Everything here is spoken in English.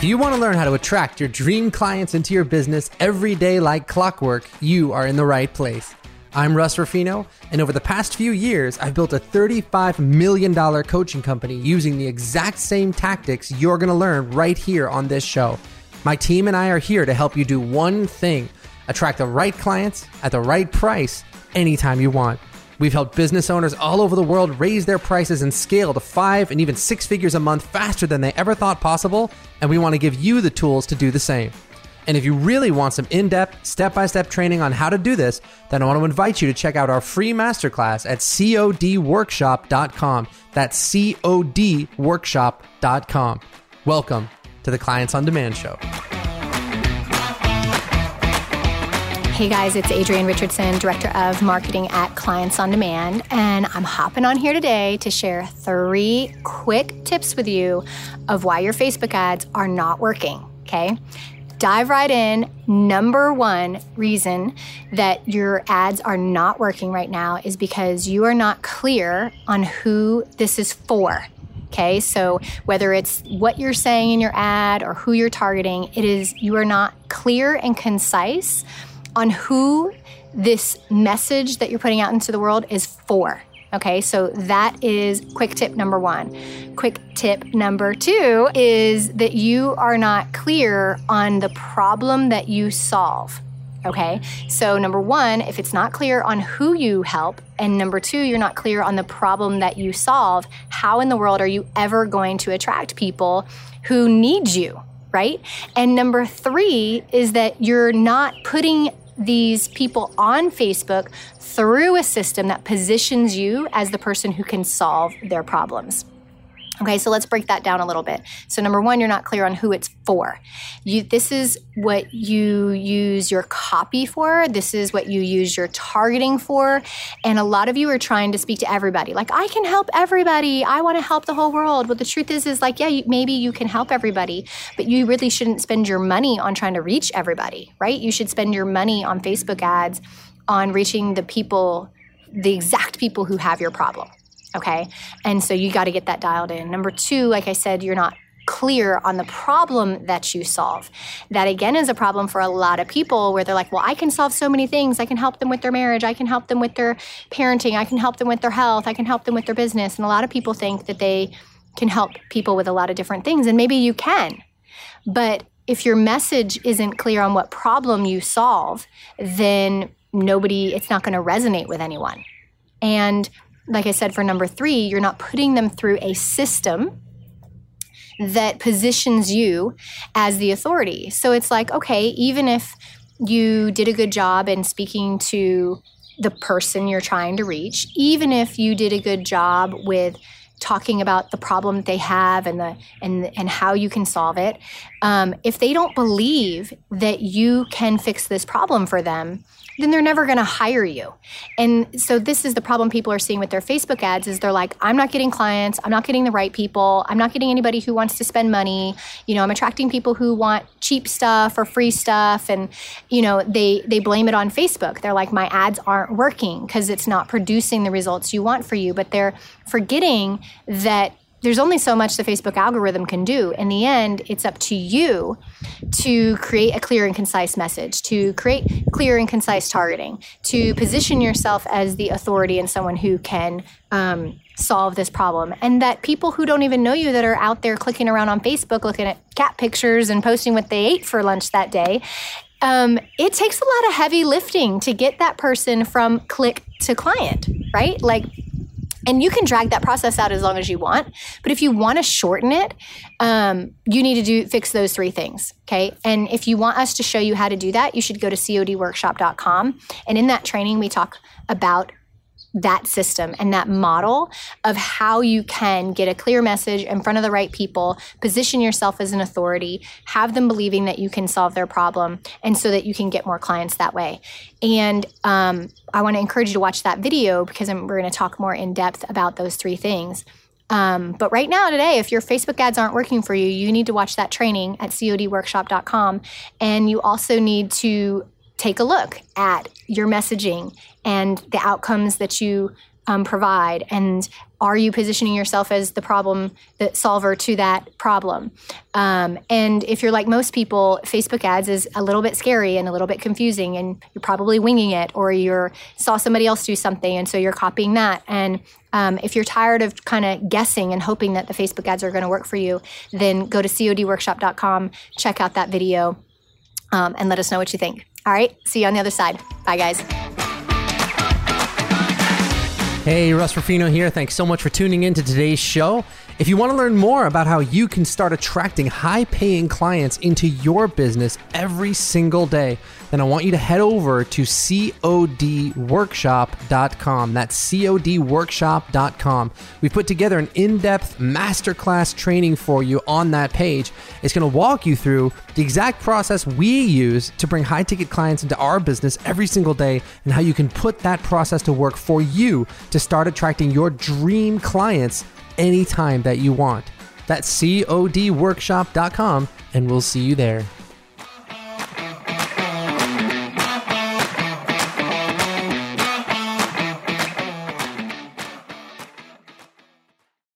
If you want to learn how to attract your dream clients into your business every day like clockwork, you are in the right place. I'm Russ Ruffino, and over the past few years, I've built a $35 million coaching company using the exact same tactics you're going to learn right here on this show. My team and I are here to help you do one thing attract the right clients at the right price anytime you want. We've helped business owners all over the world raise their prices and scale to five and even six figures a month faster than they ever thought possible, and we want to give you the tools to do the same. And if you really want some in depth, step by step training on how to do this, then I want to invite you to check out our free masterclass at codworkshop.com. That's codworkshop.com. Welcome to the Clients on Demand Show. Hey guys, it's Adrienne Richardson, Director of Marketing at Clients on Demand, and I'm hopping on here today to share three quick tips with you of why your Facebook ads are not working. Okay? Dive right in. Number one reason that your ads are not working right now is because you are not clear on who this is for. Okay, so whether it's what you're saying in your ad or who you're targeting, it is you are not clear and concise on who this message that you're putting out into the world is for. Okay, so that is quick tip number one. Quick tip number two is that you are not clear on the problem that you solve. Okay, so number one, if it's not clear on who you help, and number two, you're not clear on the problem that you solve, how in the world are you ever going to attract people who need you? Right? And number three is that you're not putting these people on Facebook through a system that positions you as the person who can solve their problems. Okay, so let's break that down a little bit. So number one, you're not clear on who it's for. You, this is what you use your copy for. This is what you use your targeting for. And a lot of you are trying to speak to everybody. Like, I can help everybody. I want to help the whole world. But the truth is, is like, yeah, you, maybe you can help everybody, but you really shouldn't spend your money on trying to reach everybody, right? You should spend your money on Facebook ads on reaching the people, the exact people who have your problem. Okay. And so you got to get that dialed in. Number two, like I said, you're not clear on the problem that you solve. That again is a problem for a lot of people where they're like, well, I can solve so many things. I can help them with their marriage. I can help them with their parenting. I can help them with their health. I can help them with their business. And a lot of people think that they can help people with a lot of different things. And maybe you can. But if your message isn't clear on what problem you solve, then nobody, it's not going to resonate with anyone. And like I said, for number three, you're not putting them through a system that positions you as the authority. So it's like, okay, even if you did a good job in speaking to the person you're trying to reach, even if you did a good job with talking about the problem that they have and the and and how you can solve it um, if they don't believe that you can fix this problem for them then they're never going to hire you. And so this is the problem people are seeing with their Facebook ads is they're like, I'm not getting clients, I'm not getting the right people, I'm not getting anybody who wants to spend money. You know, I'm attracting people who want cheap stuff or free stuff and you know, they they blame it on Facebook. They're like my ads aren't working because it's not producing the results you want for you, but they're forgetting that there's only so much the Facebook algorithm can do. In the end, it's up to you to create a clear and concise message, to create clear and concise targeting, to position yourself as the authority and someone who can um, solve this problem. And that people who don't even know you that are out there clicking around on Facebook looking at cat pictures and posting what they ate for lunch that day. Um, it takes a lot of heavy lifting to get that person from click to client, right? Like and you can drag that process out as long as you want. But if you want to shorten it, um, you need to do fix those three things. Okay. And if you want us to show you how to do that, you should go to codworkshop.com. And in that training, we talk about that system and that model of how you can get a clear message in front of the right people, position yourself as an authority, have them believing that you can solve their problem, and so that you can get more clients that way. And um, I want to encourage you to watch that video because I'm, we're going to talk more in depth about those three things. Um, but right now, today, if your Facebook ads aren't working for you, you need to watch that training at codworkshop.com. And you also need to take a look at your messaging and the outcomes that you um, provide and are you positioning yourself as the problem the solver to that problem? Um, and if you're like most people facebook ads is a little bit scary and a little bit confusing and you're probably winging it or you're saw somebody else do something and so you're copying that. And um, if you're tired of kind of guessing and hoping that the facebook ads are going to work for you then go to codworkshop.com check out that video um, and let us know what you think all right see you on the other side bye guys Hey, Russ Ruffino here. Thanks so much for tuning in to today's show. If you want to learn more about how you can start attracting high paying clients into your business every single day, then I want you to head over to codworkshop.com. That's codworkshop.com. We've put together an in depth masterclass training for you on that page. It's going to walk you through the exact process we use to bring high ticket clients into our business every single day and how you can put that process to work for you to start attracting your dream clients anytime that you want. That's codworkshop.com, and we'll see you there.